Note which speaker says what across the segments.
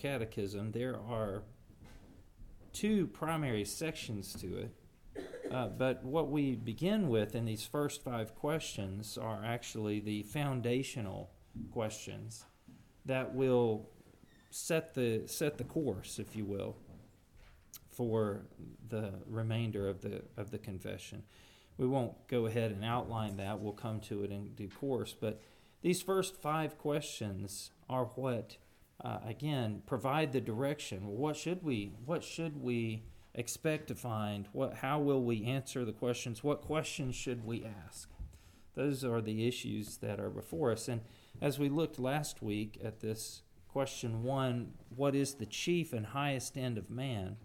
Speaker 1: Catechism, there are two primary sections to it. Uh, but what we begin with in these first five questions are actually the foundational questions that will set the set the course, if you will, for the remainder of the of the confession. We won't go ahead and outline that. We'll come to it in due course. But these first five questions are what, uh, again, provide the direction. What should we? What should we expect to find? What? How will we answer the questions? What questions should we ask? Those are the issues that are before us. And as we looked last week at this question one, what is the chief and highest end of man?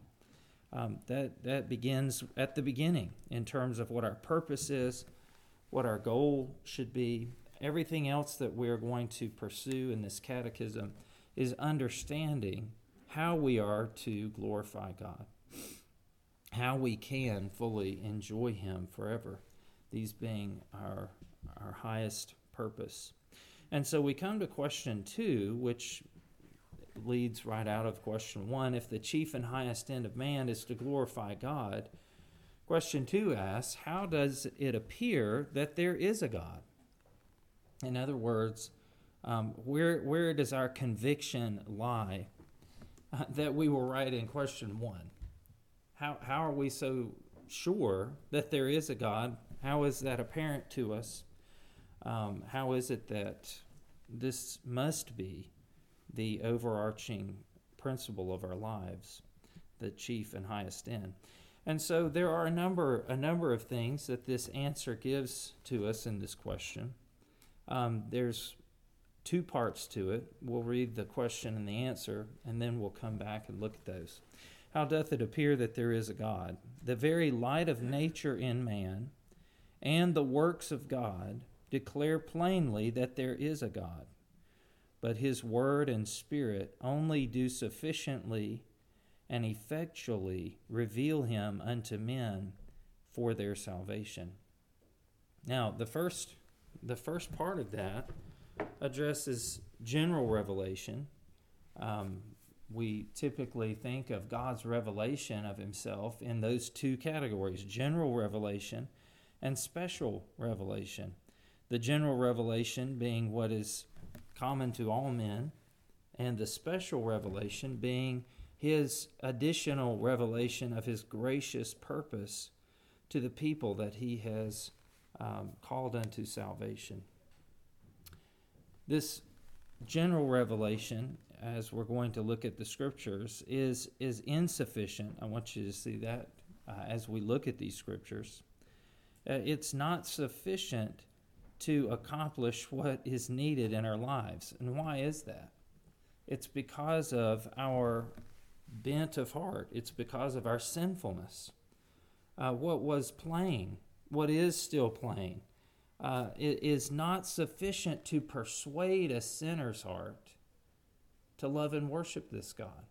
Speaker 1: Um, that that begins at the beginning in terms of what our purpose is, what our goal should be. Everything else that we're going to pursue in this catechism is understanding how we are to glorify God, how we can fully enjoy Him forever. These being our our highest purpose. And so we come to question two, which leads right out of question one. If the chief and highest end of man is to glorify God, question two asks, How does it appear that there is a God? In other words, um, where, where does our conviction lie uh, that we were right in question one? How, how are we so sure that there is a God? How is that apparent to us? Um, how is it that this must be the overarching principle of our lives, the chief and highest end. And so there are a number a number of things that this answer gives to us in this question. Um, there's two parts to it. We'll read the question and the answer, and then we'll come back and look at those. How doth it appear that there is a God? The very light of nature in man and the works of God declare plainly that there is a God but his word and spirit only do sufficiently and effectually reveal him unto men for their salvation. Now, the first the first part of that addresses general revelation. Um, we typically think of God's revelation of himself in those two categories general revelation and special revelation. The general revelation being what is common to all men, and the special revelation being his additional revelation of his gracious purpose to the people that he has um, called unto salvation. This general revelation, as we're going to look at the scriptures, is, is insufficient. I want you to see that uh, as we look at these scriptures. Uh, it's not sufficient to accomplish what is needed in our lives. And why is that? It's because of our bent of heart, it's because of our sinfulness. Uh, what was plain, what is still plain, uh, it is not sufficient to persuade a sinner's heart to love and worship this God.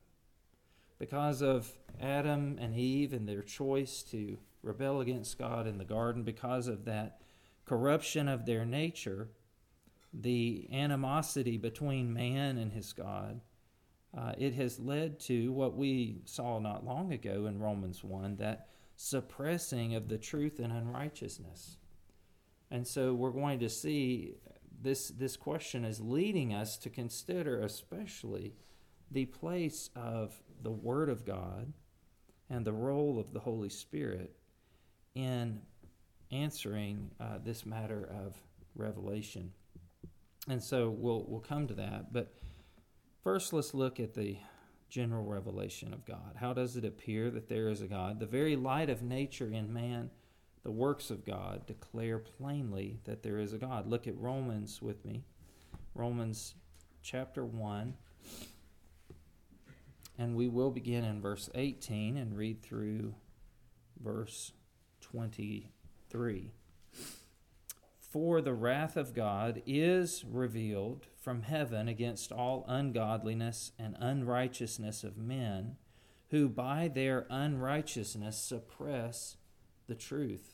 Speaker 1: Because of Adam and Eve and their choice to rebel against God in the garden, because of that corruption of their nature, the animosity between man and his God, uh, it has led to what we saw not long ago in Romans 1 that suppressing of the truth and unrighteousness. And so we're going to see this, this question is leading us to consider especially the place of the Word of God and the role of the Holy Spirit in answering uh, this matter of revelation. And so we'll, we'll come to that. But first, let's look at the general revelation of God. How does it appear that there is a God? The very light of nature in man, the works of God, declare plainly that there is a God. Look at Romans with me. Romans chapter 1. And we will begin in verse 18 and read through verse 23. For the wrath of God is revealed from heaven against all ungodliness and unrighteousness of men, who by their unrighteousness suppress the truth.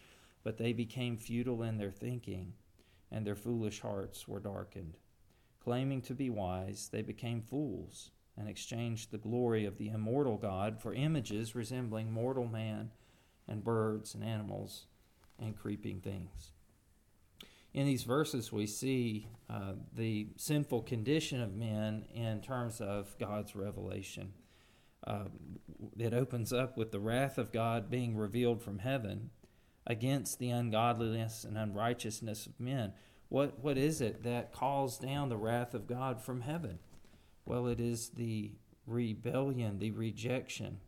Speaker 1: but they became futile in their thinking, and their foolish hearts were darkened. Claiming to be wise, they became fools and exchanged the glory of the immortal God for images resembling mortal man and birds and animals and creeping things. In these verses, we see uh, the sinful condition of men in terms of God's revelation. Uh, it opens up with the wrath of God being revealed from heaven against the ungodliness and unrighteousness of men. What, what is it that calls down the wrath of God from heaven? Well, it is the rebellion, the rejection,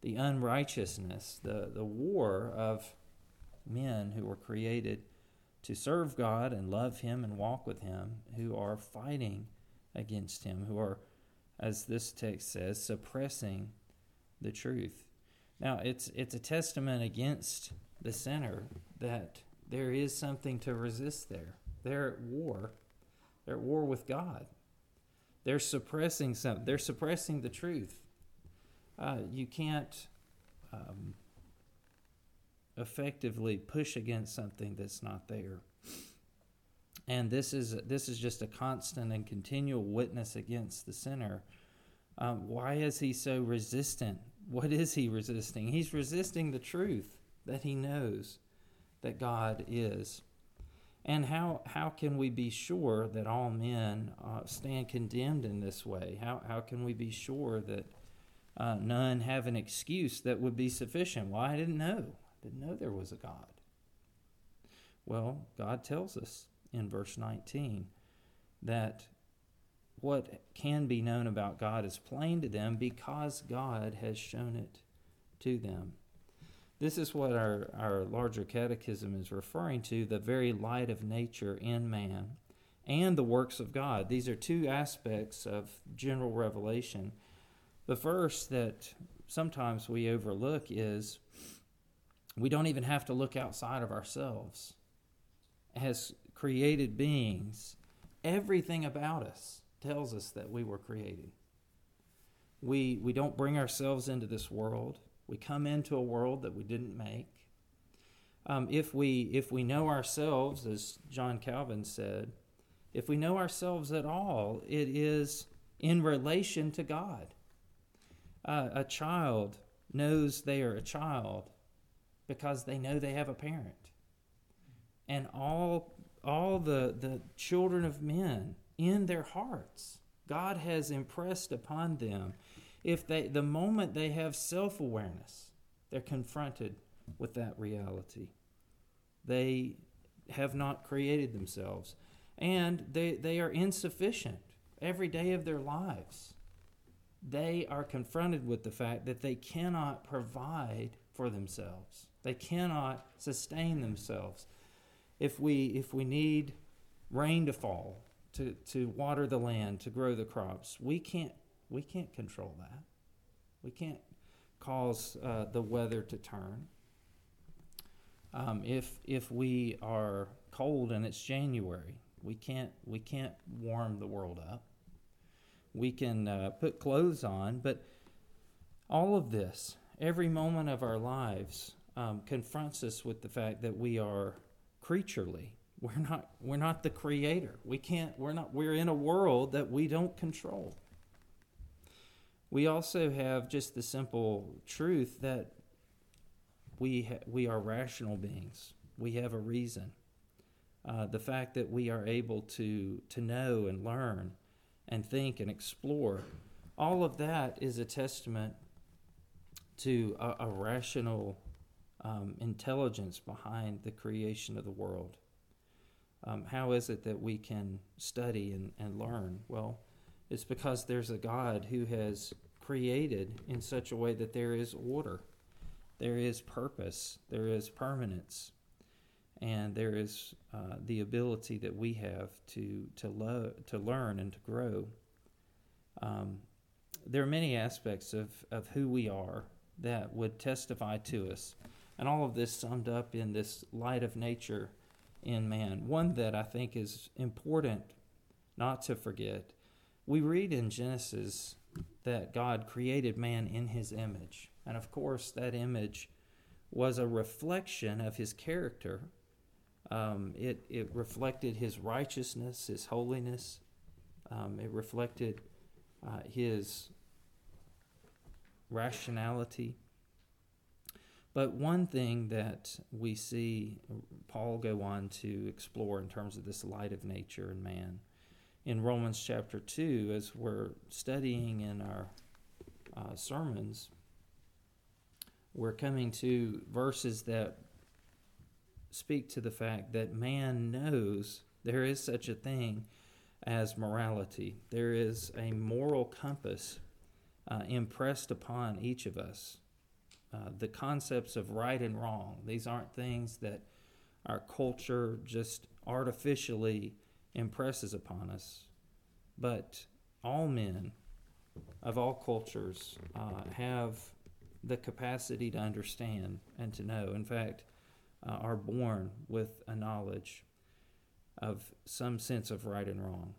Speaker 1: the unrighteousness, the, the war of men who were created to serve God and love Him and walk with Him, who are fighting against Him, who are, as this text says, suppressing the truth. Now, it's, it's a testament against the sinner that there is something to resist there. They're at war. They're at war with God. They're suppressing something. They're suppressing the truth. Uh, you can't um, effectively push against something that's not there. And this is this is just a constant and continual witness against the sinner. Um, why is he so resistant? What is he resisting? He's resisting the truth that he knows that God is. And how, how can we be sure that all men uh, stand condemned in this way? How, how can we be sure that uh, none have an excuse that would be sufficient? Well, I didn't know. I didn't know there was a God. Well, God tells us in verse 19 that what can be known about God is plain to them because God has shown it to them. This is what our, our larger catechism is referring to the very light of nature in man and the works of God. These are two aspects of general revelation. The first that sometimes we overlook is we don't even have to look outside of ourselves. As created beings, everything about us tells us that we were created. We, we don't bring ourselves into this world. We come into a world that we didn't make. Um, if we if we know ourselves, as John Calvin said, if we know ourselves at all, it is in relation to God. Uh, a child knows they are a child because they know they have a parent, and all all the the children of men in their hearts, God has impressed upon them if they the moment they have self-awareness, they're confronted with that reality. They have not created themselves and they they are insufficient every day of their lives. They are confronted with the fact that they cannot provide for themselves. They cannot sustain themselves. If we if we need rain to fall to, to water the land, to grow the crops, we can't we can't control that. We can't cause uh, the weather to turn. Um, if if we are cold and it's January, we can't we can't warm the world up. We can uh, put clothes on, but all of this, every moment of our lives, um, confronts us with the fact that we are creaturely. We're not we're not the creator. We can't we're not we're in a world that we don't control. We also have just the simple truth that we, ha- we are rational beings. We have a reason. Uh, the fact that we are able to, to know and learn and think and explore, all of that is a testament to a, a rational um, intelligence behind the creation of the world. Um, how is it that we can study and, and learn? Well, it's because there's a God who has created in such a way that there is order, there is purpose, there is permanence, and there is uh, the ability that we have to to love, to learn, and to grow. Um, there are many aspects of, of who we are that would testify to us. And all of this summed up in this light of nature in man. One that I think is important not to forget. We read in Genesis that God created man in his image. And of course, that image was a reflection of his character. Um, it, it reflected his righteousness, his holiness. Um, it reflected uh, his rationality. But one thing that we see Paul go on to explore in terms of this light of nature and man in Romans chapter 2, as we're studying in our uh, sermons, we're coming to verses that speak to the fact that man knows there is such a thing as morality. There is a moral compass uh, impressed upon each of us. Uh, the concepts of right and wrong, these aren't things that our culture just artificially impresses upon us, but all men of all cultures uh, have the capacity to understand and to know. In fact, uh, are born with a knowledge of some sense of right and wrong.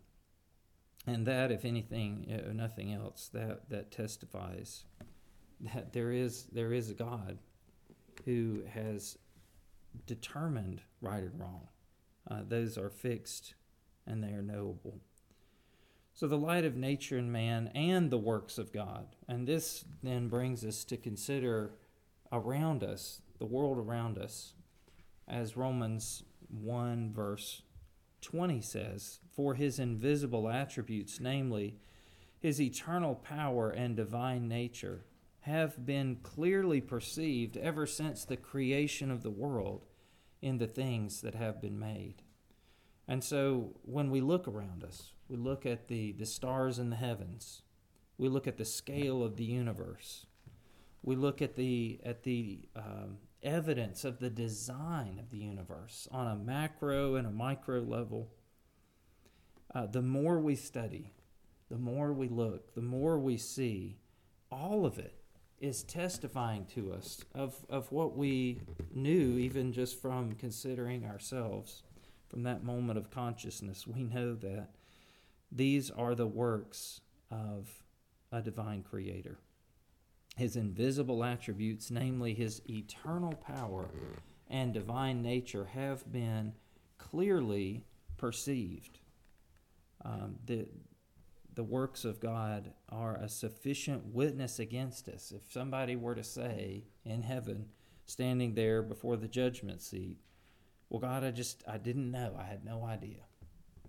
Speaker 1: And that, if anything, uh, nothing else, that, that testifies that there is, there is a God who has determined right and wrong. Uh, those are fixed and they are knowable. So, the light of nature and man and the works of God. And this then brings us to consider around us, the world around us, as Romans 1, verse 20 says, For his invisible attributes, namely his eternal power and divine nature, have been clearly perceived ever since the creation of the world in the things that have been made. And so when we look around us, we look at the, the stars in the heavens, we look at the scale of the universe, we look at the, at the um, evidence of the design of the universe on a macro and a micro level. Uh, the more we study, the more we look, the more we see, all of it is testifying to us of, of what we knew, even just from considering ourselves. From that moment of consciousness, we know that these are the works of a divine creator his invisible attributes, namely his eternal power and divine nature, have been clearly perceived. Um, the, the works of God are a sufficient witness against us. If somebody were to say in heaven, standing there before the judgment seat, Well, God, I just, I didn't know. I had no idea.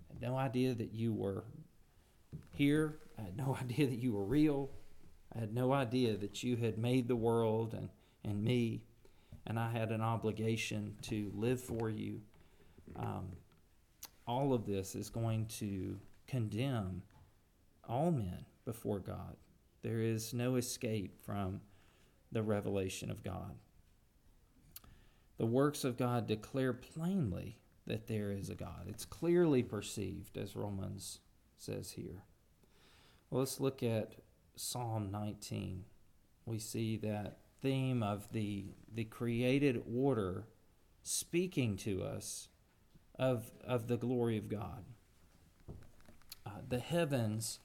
Speaker 1: I had no idea that you were here. I had no idea that you were real. I had no idea that you had made the world and, and me, and I had an obligation to live for you. Um, all of this is going to condemn all men before God. There is no escape from the revelation of God. The works of God declare plainly that there is a God. It's clearly perceived, as Romans says here. Well, let's look at Psalm 19, we see that theme of the, the created order speaking to us of, of the glory of God. Uh, the heavens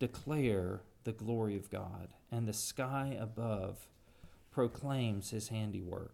Speaker 1: declare the glory of God, and the sky above proclaims his handiwork.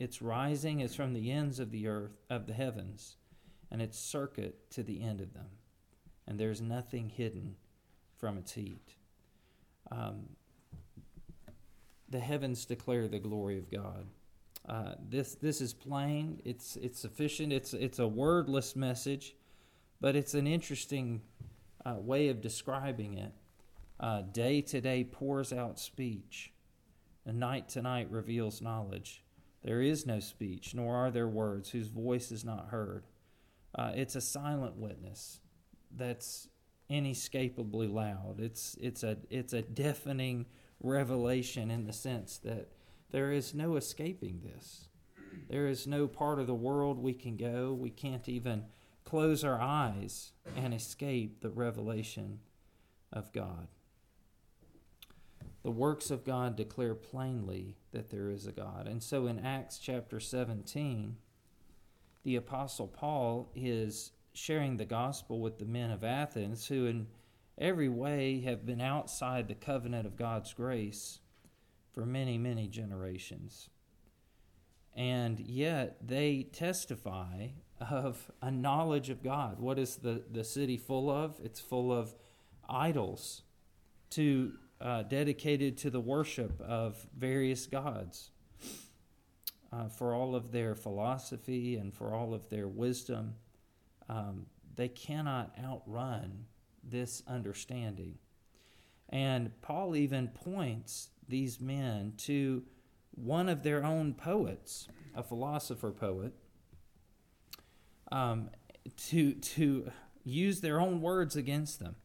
Speaker 1: Its rising is from the ends of the earth of the heavens, and its circuit to the end of them. And there is nothing hidden from its heat. Um, the heavens declare the glory of God. Uh, this this is plain. It's it's sufficient. It's it's a wordless message, but it's an interesting uh, way of describing it. Uh, day to day pours out speech, and night to night reveals knowledge. There is no speech, nor are there words whose voice is not heard. Uh, it's a silent witness that's inescapably loud. It's it's a it's a deafening revelation in the sense that there is no escaping this. There is no part of the world we can go. We can't even close our eyes and escape the revelation of God. The works of God declare plainly that there is a God. And so in Acts chapter 17, the Apostle Paul is sharing the gospel with the men of Athens who, in every way, have been outside the covenant of God's grace for many, many generations. And yet they testify of a knowledge of God. What is the, the city full of? It's full of idols to uh, dedicated to the worship of various gods. Uh, for all of their philosophy and for all of their wisdom, um, they cannot outrun this understanding. And Paul even points these men to one of their own poets, a philosopher poet, um, to to use their own words against them.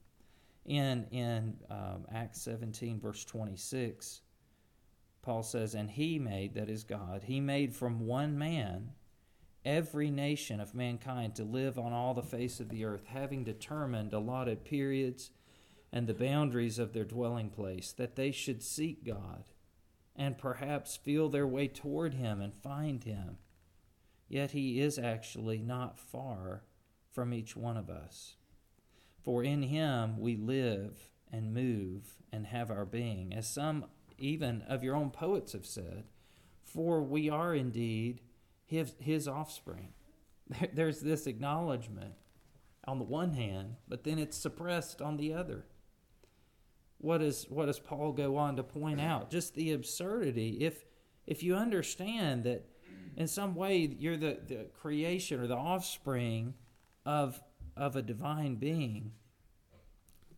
Speaker 1: In in um, Acts 17, verse 26, Paul says, "And he made that is God. He made from one man." every nation of mankind to live on all the face of the earth, having determined allotted periods and the boundaries of their dwelling place, that they should seek God and perhaps feel their way toward Him and find Him. Yet He is actually not far from each one of us. For in Him we live and move and have our being, as some even of your own poets have said, for we are indeed His, his offspring. There's this acknowledgement on the one hand, but then it's suppressed on the other what, is, what does Paul go on to point out? Just the absurdity. If, if you understand that in some way you're the, the creation or the offspring of, of a divine being,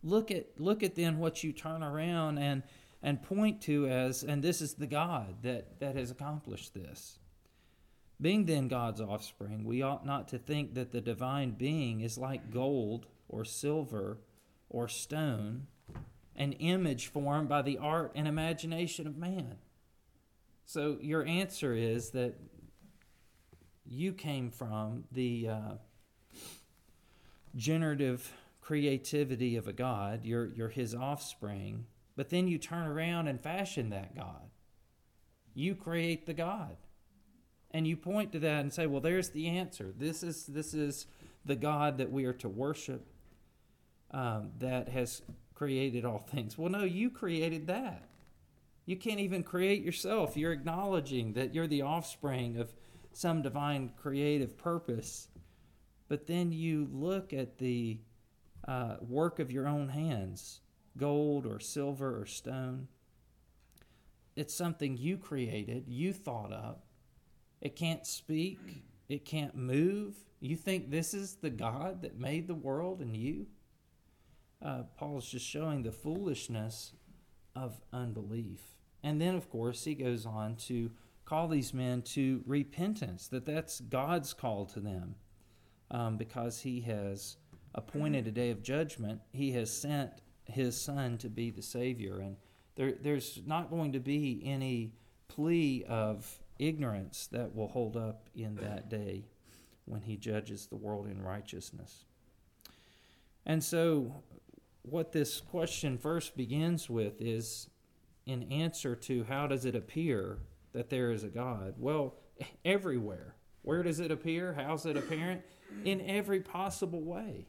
Speaker 1: look at, look at then what you turn around and, and point to as, and this is the God that, that has accomplished this. Being then God's offspring, we ought not to think that the divine being is like gold or silver or stone an image formed by the art and imagination of man. So your answer is that you came from the uh, generative creativity of a God. You're, you're his offspring. But then you turn around and fashion that God. You create the God. And you point to that and say, well, there's the answer. This is, this is the God that we are to worship um, that has created all things. Well, no, you created that. You can't even create yourself. You're acknowledging that you're the offspring of some divine creative purpose. But then you look at the uh, work of your own hands gold or silver or stone. It's something you created, you thought up. It can't speak, it can't move. You think this is the God that made the world and you? uh, Paul is just showing the foolishness of unbelief. And then, of course, he goes on to call these men to repentance, that that's God's call to them um, because he has appointed a day of judgment. He has sent his son to be the Savior. And there, there's not going to be any plea of ignorance that will hold up in that day when he judges the world in righteousness. And so what this question first begins with is in answer to how does it appear that there is a God? Well, everywhere. Where does it appear? How's it apparent? In every possible way.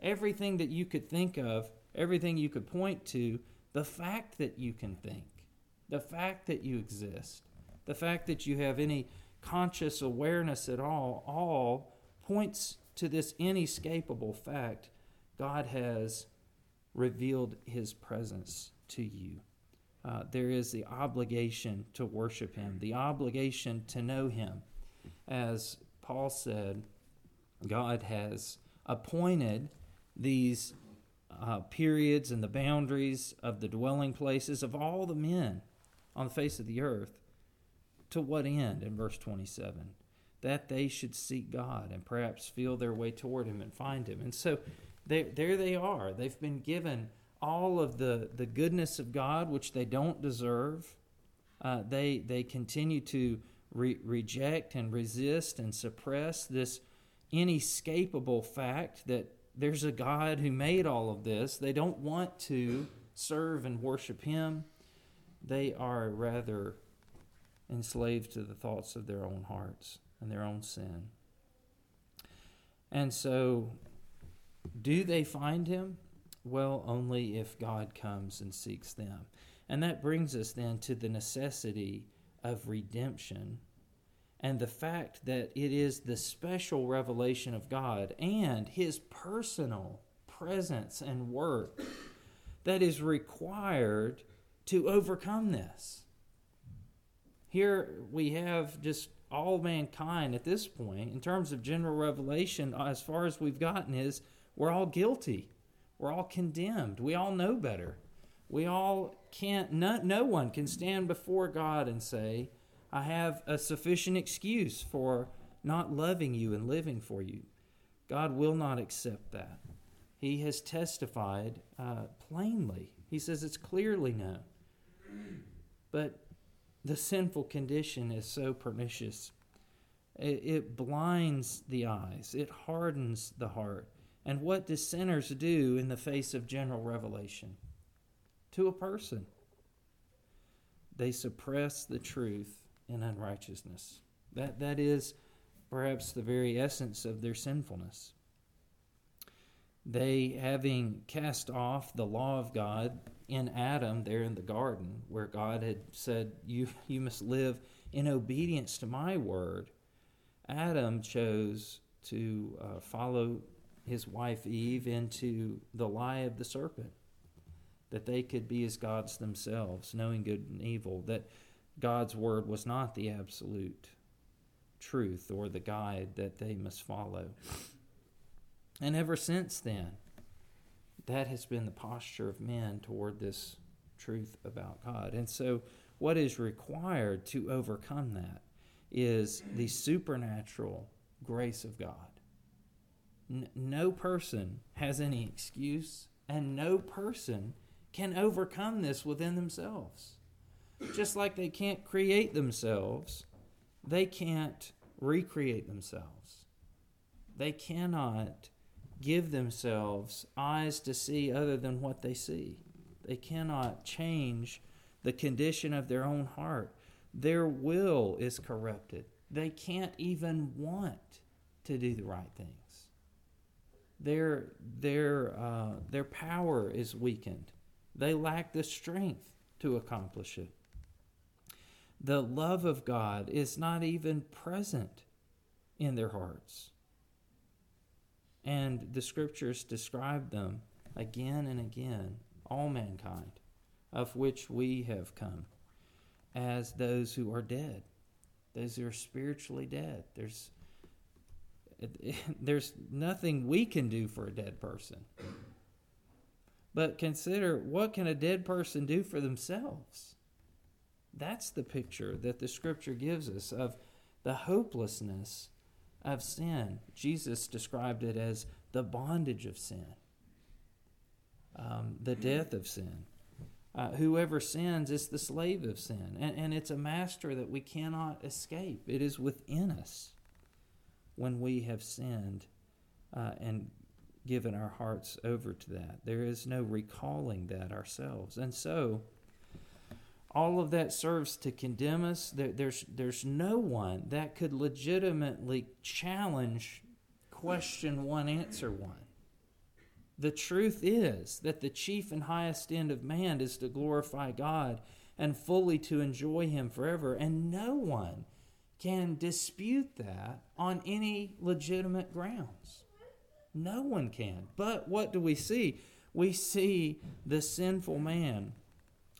Speaker 1: Everything that you could think of, everything you could point to, the fact that you can think, the fact that you exist, the fact that you have any conscious awareness at all, all points to this inescapable fact God has revealed his presence to you. Uh, there is the obligation to worship him, the obligation to know him. As Paul said, God has appointed these uh, periods and the boundaries of the dwelling places of all the men on the face of the earth. To what end, in verse 27? That they should seek God and perhaps feel their way toward Him and find Him. And so there, there they are. They've been given all of the, the goodness of God, which they don't deserve. Uh, they, they continue to re- reject and resist and suppress this inescapable fact that there's a God who made all of this. They don't want to serve and worship Him. They are rather enslaved to the thoughts of their own hearts and their own sin. And so, do they find Him? Well, only if God comes and seeks them. And that brings us then to the necessity of redemption and the fact that it is the special revelation of God and His personal presence and work that is required to overcome this. Here we have just all mankind at this point, in terms of general revelation, as far as we've gotten, is we're all guilty. We're all condemned. We all know better. We all can't, no, no one can stand before God and say, I have a sufficient excuse for not loving you and living for you. God will not accept that. He has testified uh, plainly. He says it's clearly known. But the sinful condition is so pernicious. It, it blinds the eyes, it hardens the heart. And what do sinners do in the face of general revelation? To a person, they suppress the truth in unrighteousness. That, that is perhaps the very essence of their sinfulness. They, having cast off the law of God in Adam, there in the garden, where God had said, You, you must live in obedience to my word, Adam chose to uh, follow his wife Eve into the lie of the serpent, that they could be as gods themselves, knowing good and evil, that God's word was not the absolute truth or the guide that they must follow. And ever since then, that has been the posture of men toward this truth about God. And so, what is required to overcome that is the supernatural grace of God. N- no person has any excuse, and no person can overcome this within themselves. Just like they can't create themselves, they can't recreate themselves. They cannot give themselves eyes to see other than what they see. They cannot change the condition of their own heart. Their will is corrupted. They can't even want to do the right things. Their, their, uh, their power is weakened. They lack the strength to accomplish it the love of God is not even present in their hearts. And the scriptures describe them again and again, all mankind, of which we have come, as those who are dead, those who are spiritually dead. There's there's nothing we can do for a dead person. But consider what can a dead person do for themselves? That's the picture that the scripture gives us of the hopelessness of sin. Jesus described it as the bondage of sin, um, the death of sin. Uh, whoever sins is the slave of sin, and, and it's a master that we cannot escape. It is within us when we have sinned uh, and given our hearts over to that. There is no recalling that ourselves. And so, all of that serves to condemn us. There, there's, there's no one that could legitimately challenge question one, answer one. The truth is that the chief and highest end of man is to glorify God and fully to enjoy Him forever. And no one can dispute that on any legitimate grounds. No one can. But what do we see? We see the sinful man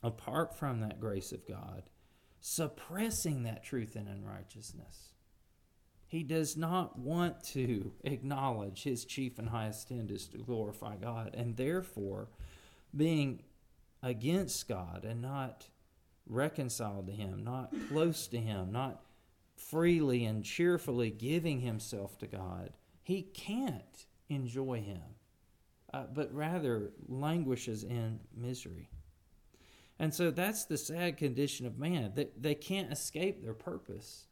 Speaker 1: apart from that grace of God, suppressing that truth in unrighteousness. He does not want to acknowledge his chief and highest end is to glorify God, and therefore, being against God and not reconciled to Him, not close to Him, not freely and cheerfully giving Himself to God, he can't enjoy Him, uh, but rather languishes in misery. And so that's the sad condition of man. They, they can't escape their purpose.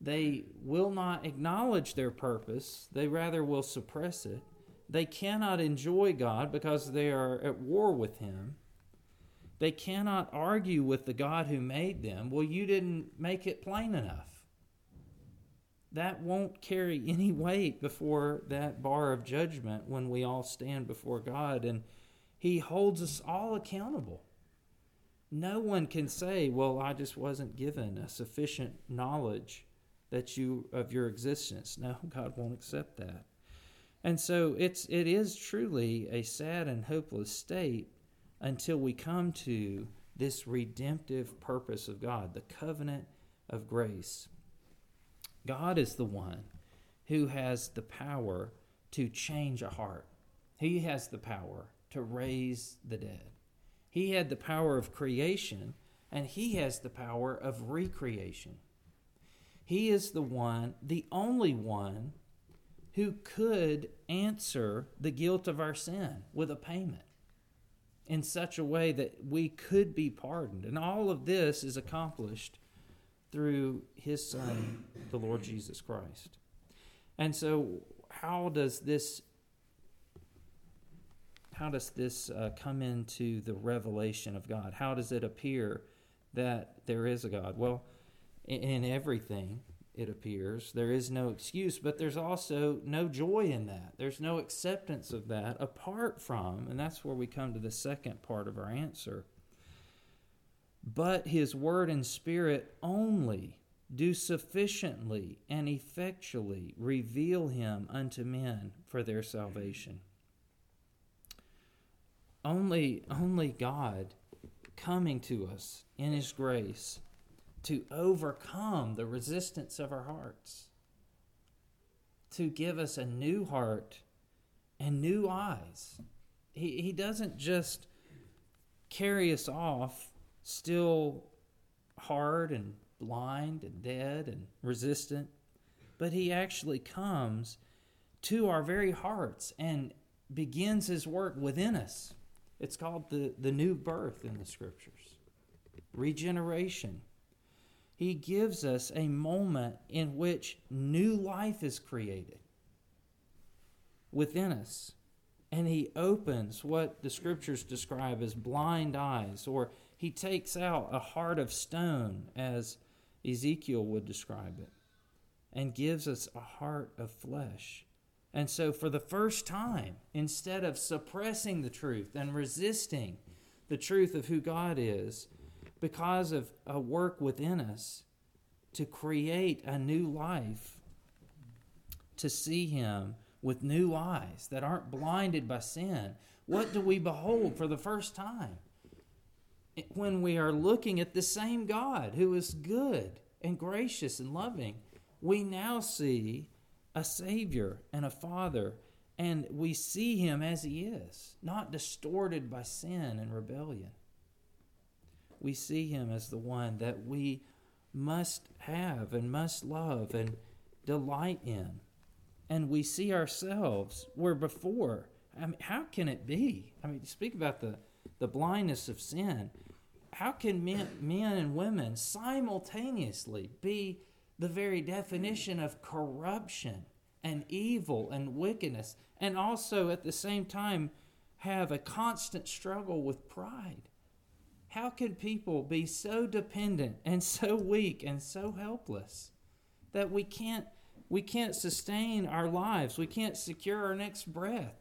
Speaker 1: They will not acknowledge their purpose, they rather will suppress it. They cannot enjoy God because they are at war with Him. They cannot argue with the God who made them. Well, you didn't make it plain enough. That won't carry any weight before that bar of judgment when we all stand before God and He holds us all accountable. No one can say, Well, I just wasn't given a sufficient knowledge that you of your existence. No, God won't accept that. And so it's it is truly a sad and hopeless state until we come to this redemptive purpose of God, the covenant of grace. God is the one who has the power to change a heart. He has the power to raise the dead. He had the power of creation, and He has the power of recreation. He is the one, the only one, who could answer the guilt of our sin with a payment in such a way that we could be pardoned. And all of this is accomplished through his son, the Lord Jesus Christ. And so, how does this how does this uh, come into the revelation of God? How does it appear that there is a God? Well, in, in everything, it appears. There is no excuse, but there's also no joy in that. There's no acceptance of that apart from, and that's where we come to the second part of our answer. But his word and spirit only do sufficiently and effectually reveal him unto men for their salvation. Only, only God coming to us in his grace to overcome the resistance of our hearts, to give us a new heart and new eyes. He, he doesn't just carry us off still hard and blind and dead and resistant, but he actually comes to our very hearts and begins his work within us. It's called the, the new birth in the scriptures, regeneration. He gives us a moment in which new life is created within us. And he opens what the scriptures describe as blind eyes, or he takes out a heart of stone, as Ezekiel would describe it, and gives us a heart of flesh. And so, for the first time, instead of suppressing the truth and resisting the truth of who God is, because of a work within us to create a new life, to see Him with new eyes that aren't blinded by sin. What do we behold for the first time? When we are looking at the same God who is good and gracious and loving, we now see a Savior and a Father, and we see Him as He is, not distorted by sin and rebellion we see him as the one that we must have and must love and delight in. And we see ourselves where before, I mean, how can it be? I mean, speak about the, the blindness of sin. How can men, men and women simultaneously be the very definition of corruption and evil and wickedness, and also at the same time have a constant struggle with pride? How can people be so dependent and so weak and so helpless that we can't we can't sustain our lives. We can't secure our next breath.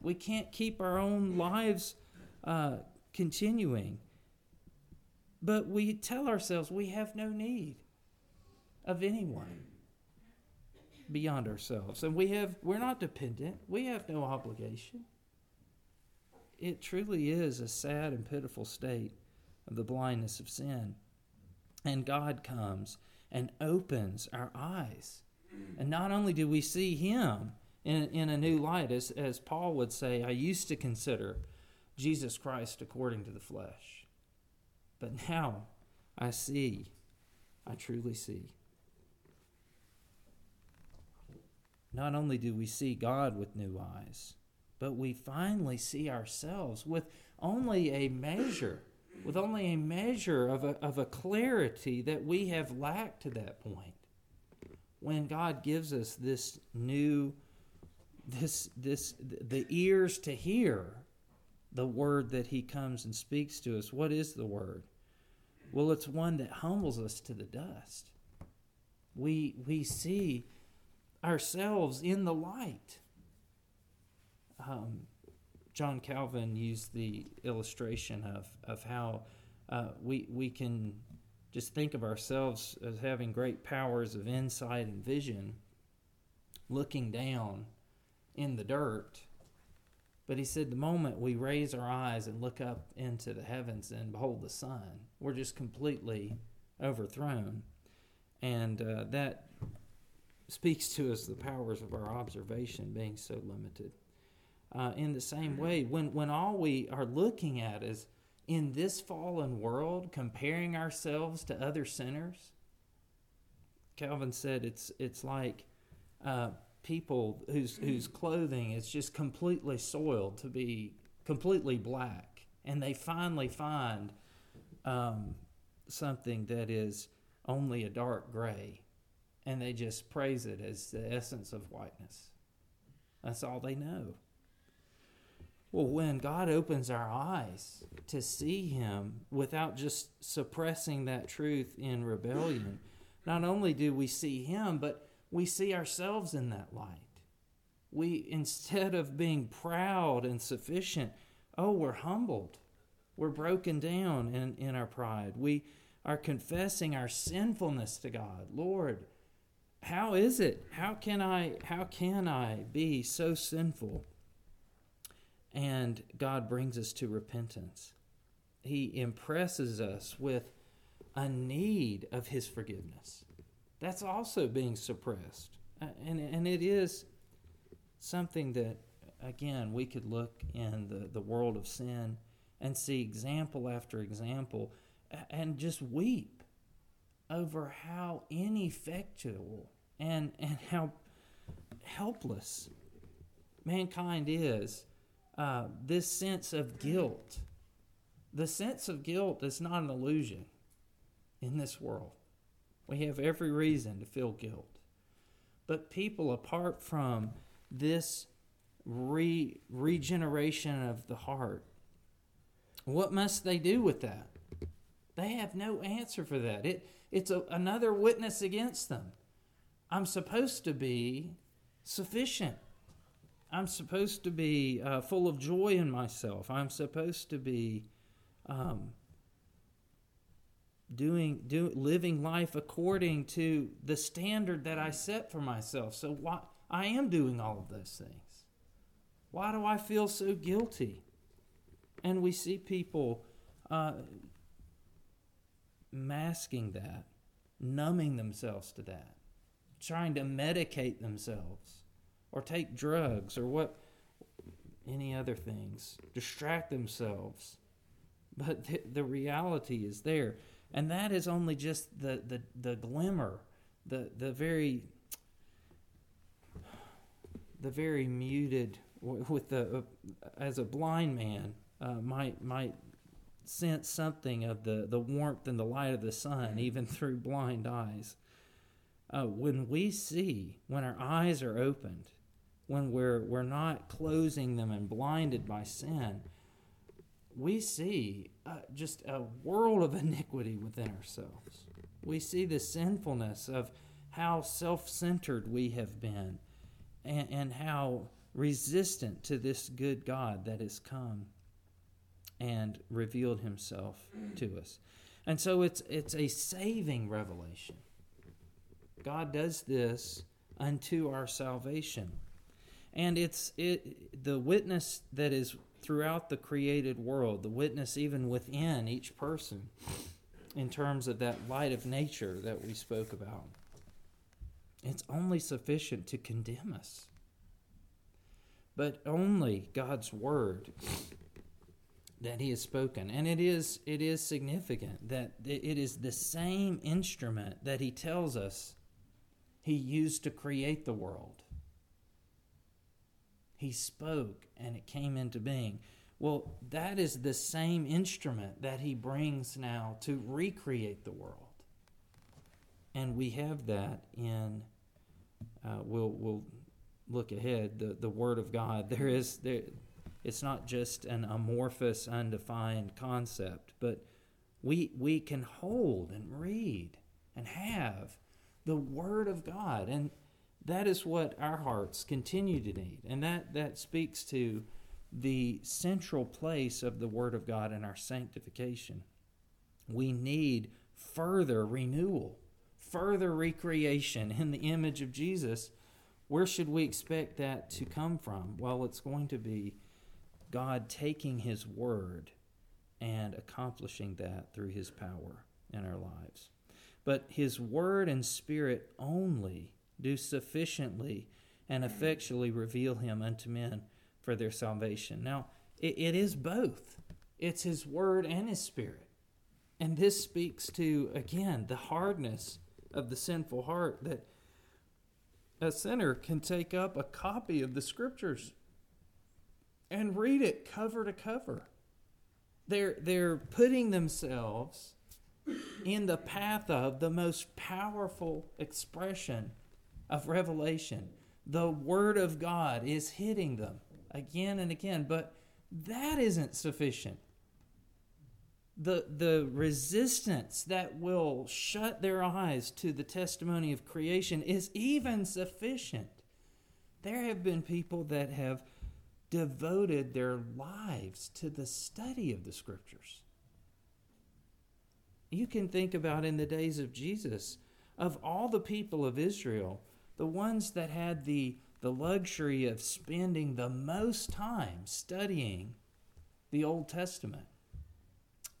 Speaker 1: We can't keep our own lives uh, continuing. But we tell ourselves we have no need of anyone beyond ourselves. And we have we're not dependent. We have no obligation it truly is a sad and pitiful state of the blindness of sin. And God comes and opens our eyes. And not only do we see him in, in a new light, as, as Paul would say, I used to consider Jesus Christ according to the flesh. But now I see, I truly see. Not only do we see God with new eyes, but we finally see ourselves with only a measure, with only a measure of a, of a clarity that we have lacked to that point. When God gives us this new, this, this, the ears to hear the word that He comes and speaks to us. What is the word? Well, it's one that humbles us to the dust. We, we see ourselves in the light. Um, John Calvin used the illustration of, of how uh, we, we can just think of ourselves as having great powers of insight and vision, looking down in the dirt. But he said, the moment we raise our eyes and look up into the heavens and behold the sun, we're just completely overthrown. And uh, that speaks to us the powers of our observation being so limited. Uh, in the same way, when, when all we are looking at is in this fallen world, comparing ourselves to other sinners, Calvin said it's, it's like uh, people whose, whose clothing is just completely soiled to be completely black, and they finally find um, something that is only a dark gray and they just praise it as the essence of whiteness. That's all they know. Well, when God opens our eyes to see Him without just suppressing that truth in rebellion, not only do we see Him, but we see ourselves in that light. We, instead of being proud and sufficient, oh, we're humbled. We're broken down in, in our pride. We are confessing our sinfulness to God. Lord, how is it? How can I how can I be so sinful? And God brings us to repentance. He impresses us with a need of his forgiveness. That's also being suppressed. Uh, and and it is something that again we could look in the, the world of sin and see example after example and just weep over how ineffectual and, and how helpless mankind is. Uh, this sense of guilt. The sense of guilt is not an illusion in this world. We have every reason to feel guilt. But people, apart from this re- regeneration of the heart, what must they do with that? They have no answer for that. It, it's a, another witness against them. I'm supposed to be sufficient. I'm supposed to be uh, full of joy in myself. I'm supposed to be um, doing, do, living life according to the standard that I set for myself. So why I am doing all of those things. Why do I feel so guilty? And we see people uh, masking that, numbing themselves to that, trying to medicate themselves or take drugs or what any other things, distract themselves. But the, the reality is there. And that is only just the, the, the glimmer, the, the very the very muted with the uh, as a blind man uh, might might sense something of the, the warmth and the light of the sun even through blind eyes. Uh, when we see, when our eyes are opened, when we're, we're not closing them and blinded by sin, we see uh, just a world of iniquity within ourselves. We see the sinfulness of how self centered we have been and, and how resistant to this good God that has come and revealed himself to us. And so it's it's a saving revelation. God does this unto our salvation. And it's it the witness that is throughout the created world, the witness even within each person, in terms of that light of nature that we spoke about. It's only sufficient to condemn us. But only God's word that he has spoken. And it is it is significant that it is the same instrument that he tells us he used to create the world. He spoke and it came into being. Well, that is the same instrument that he brings now to recreate the world. And we have that in, uh, we'll, we'll look ahead, the, the Word of God. There is, there, it's not just an amorphous, undefined concept, but we, we can hold and read and have the Word of God. And that is what our hearts continue to need. And that, that speaks to the central place of the Word of God in our sanctification. We need further renewal, further recreation in the image of Jesus. Where should we expect that to come from? Well, it's going to be God taking His Word and accomplishing that through His power in our lives. But His Word and Spirit only do sufficiently and effectually reveal Him unto men for their salvation. Now, it, it is both. It's His Word and His Spirit. And this speaks to, again, the hardness of the sinful heart that a sinner can take up a copy of the Scriptures and read it cover to cover. They're, they're putting themselves in the path of the most powerful expression of revelation. The Word of God is hitting them again and again, but that isn't sufficient. The, the resistance that will shut their eyes to the testimony of creation is even sufficient. There have been people that have devoted their lives to the study of the scriptures. You can think about in the days of Jesus, of all the people of Israel, the ones that had the the luxury of spending the most time studying the Old Testament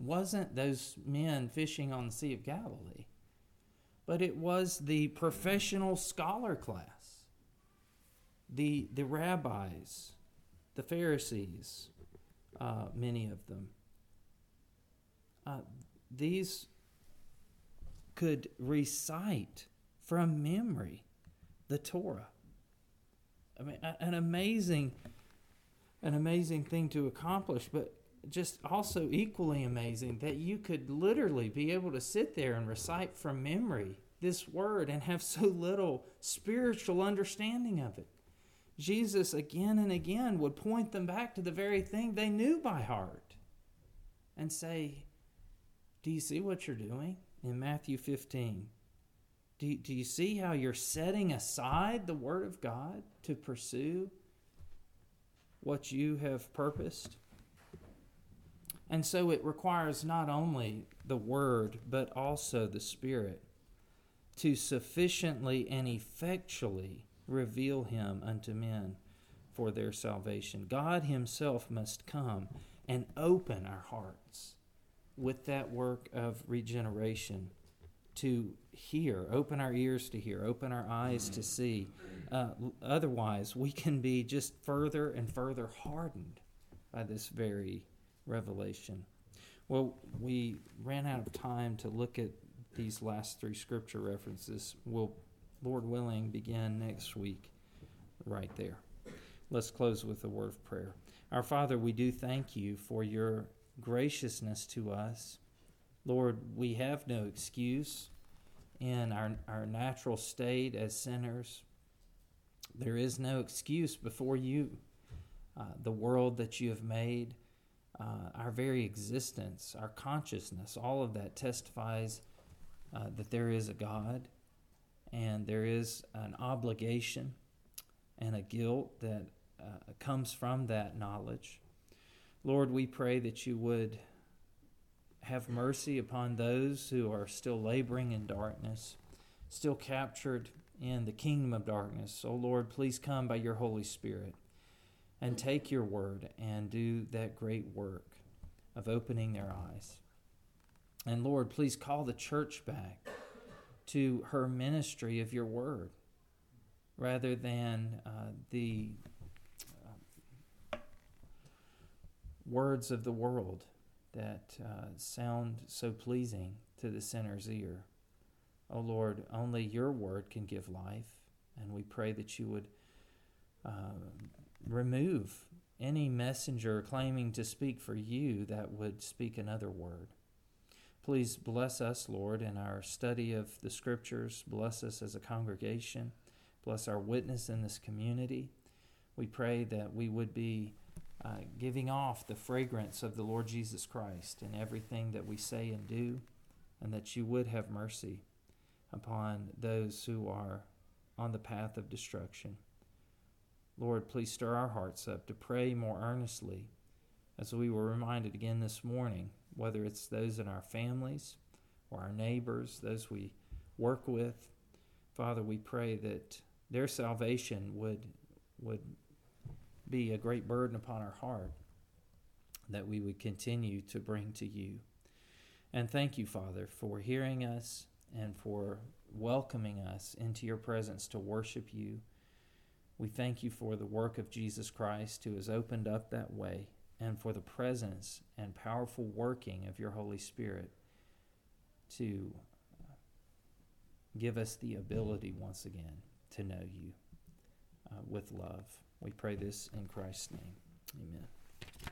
Speaker 1: wasn't those men fishing on the Sea of Galilee, but it was the professional scholar class, the, the rabbis, the Pharisees, uh, many of them. Uh, these could recite from memory the Torah. I mean, an amazing, an amazing thing to accomplish, but just also equally amazing that you could literally be able to sit there and recite from memory this word and have so little spiritual understanding of it. Jesus again and again would point them back to the very thing they knew by heart and say, Do you see what you're doing? In Matthew 15, do, do you see how you're setting aside the Word of God to pursue what you have purposed? And so it requires not only the Word, but also the Spirit to sufficiently and effectually reveal Him unto men for their salvation. God Himself must come and open our hearts with that work of regeneration to hear, open our ears to hear, open our eyes to see. Uh, otherwise, we can be just further and further hardened by this very revelation. Well, we ran out of time to look at these last three scripture references. We'll, Lord willing, begin next week right there. Let's close with a word of prayer. Our Father, we do thank you for your graciousness to us. Lord, we have no excuse in our, our natural state as sinners. There is no excuse before you. Uh, the world that you have made, uh, our very existence, our consciousness, all of that testifies uh, that there is a God and there is an obligation and a guilt that uh, comes from that knowledge. Lord, we pray that you would have mercy upon those who are still laboring in darkness, still captured in the kingdom of darkness. Oh Lord, please come by your Holy Spirit and take your word and do that great work of opening their eyes. And Lord, please call the church back to her ministry of your word rather than uh, the uh, words of the world that uh, sound so pleasing to the sinner's ear. Oh Lord, only your word can give life, and we pray that you would uh, remove any messenger claiming to speak for you that would speak another word. Please bless us, Lord, in our study of the Scriptures. Bless us as a congregation. Bless our witness in this community. We pray that we would be uh, giving off the fragrance of the Lord Jesus Christ in everything that we say and do, and that you would have mercy upon those who are on the path of destruction. Lord, please stir our hearts up to pray more earnestly as we were reminded again this morning whether it's those in our families or our neighbors, those we work with. Father, we pray that their salvation would, would be a great burden upon our heart, that we would continue to bring to you. And thank you, Father, for hearing us and for welcoming us into your presence to worship you. We thank you for the work of Jesus Christ who has opened up that way and for the presence and powerful working of your Holy Spirit to uh, give us the ability once again to know you uh, with love. We pray this in Christ's name. Amen.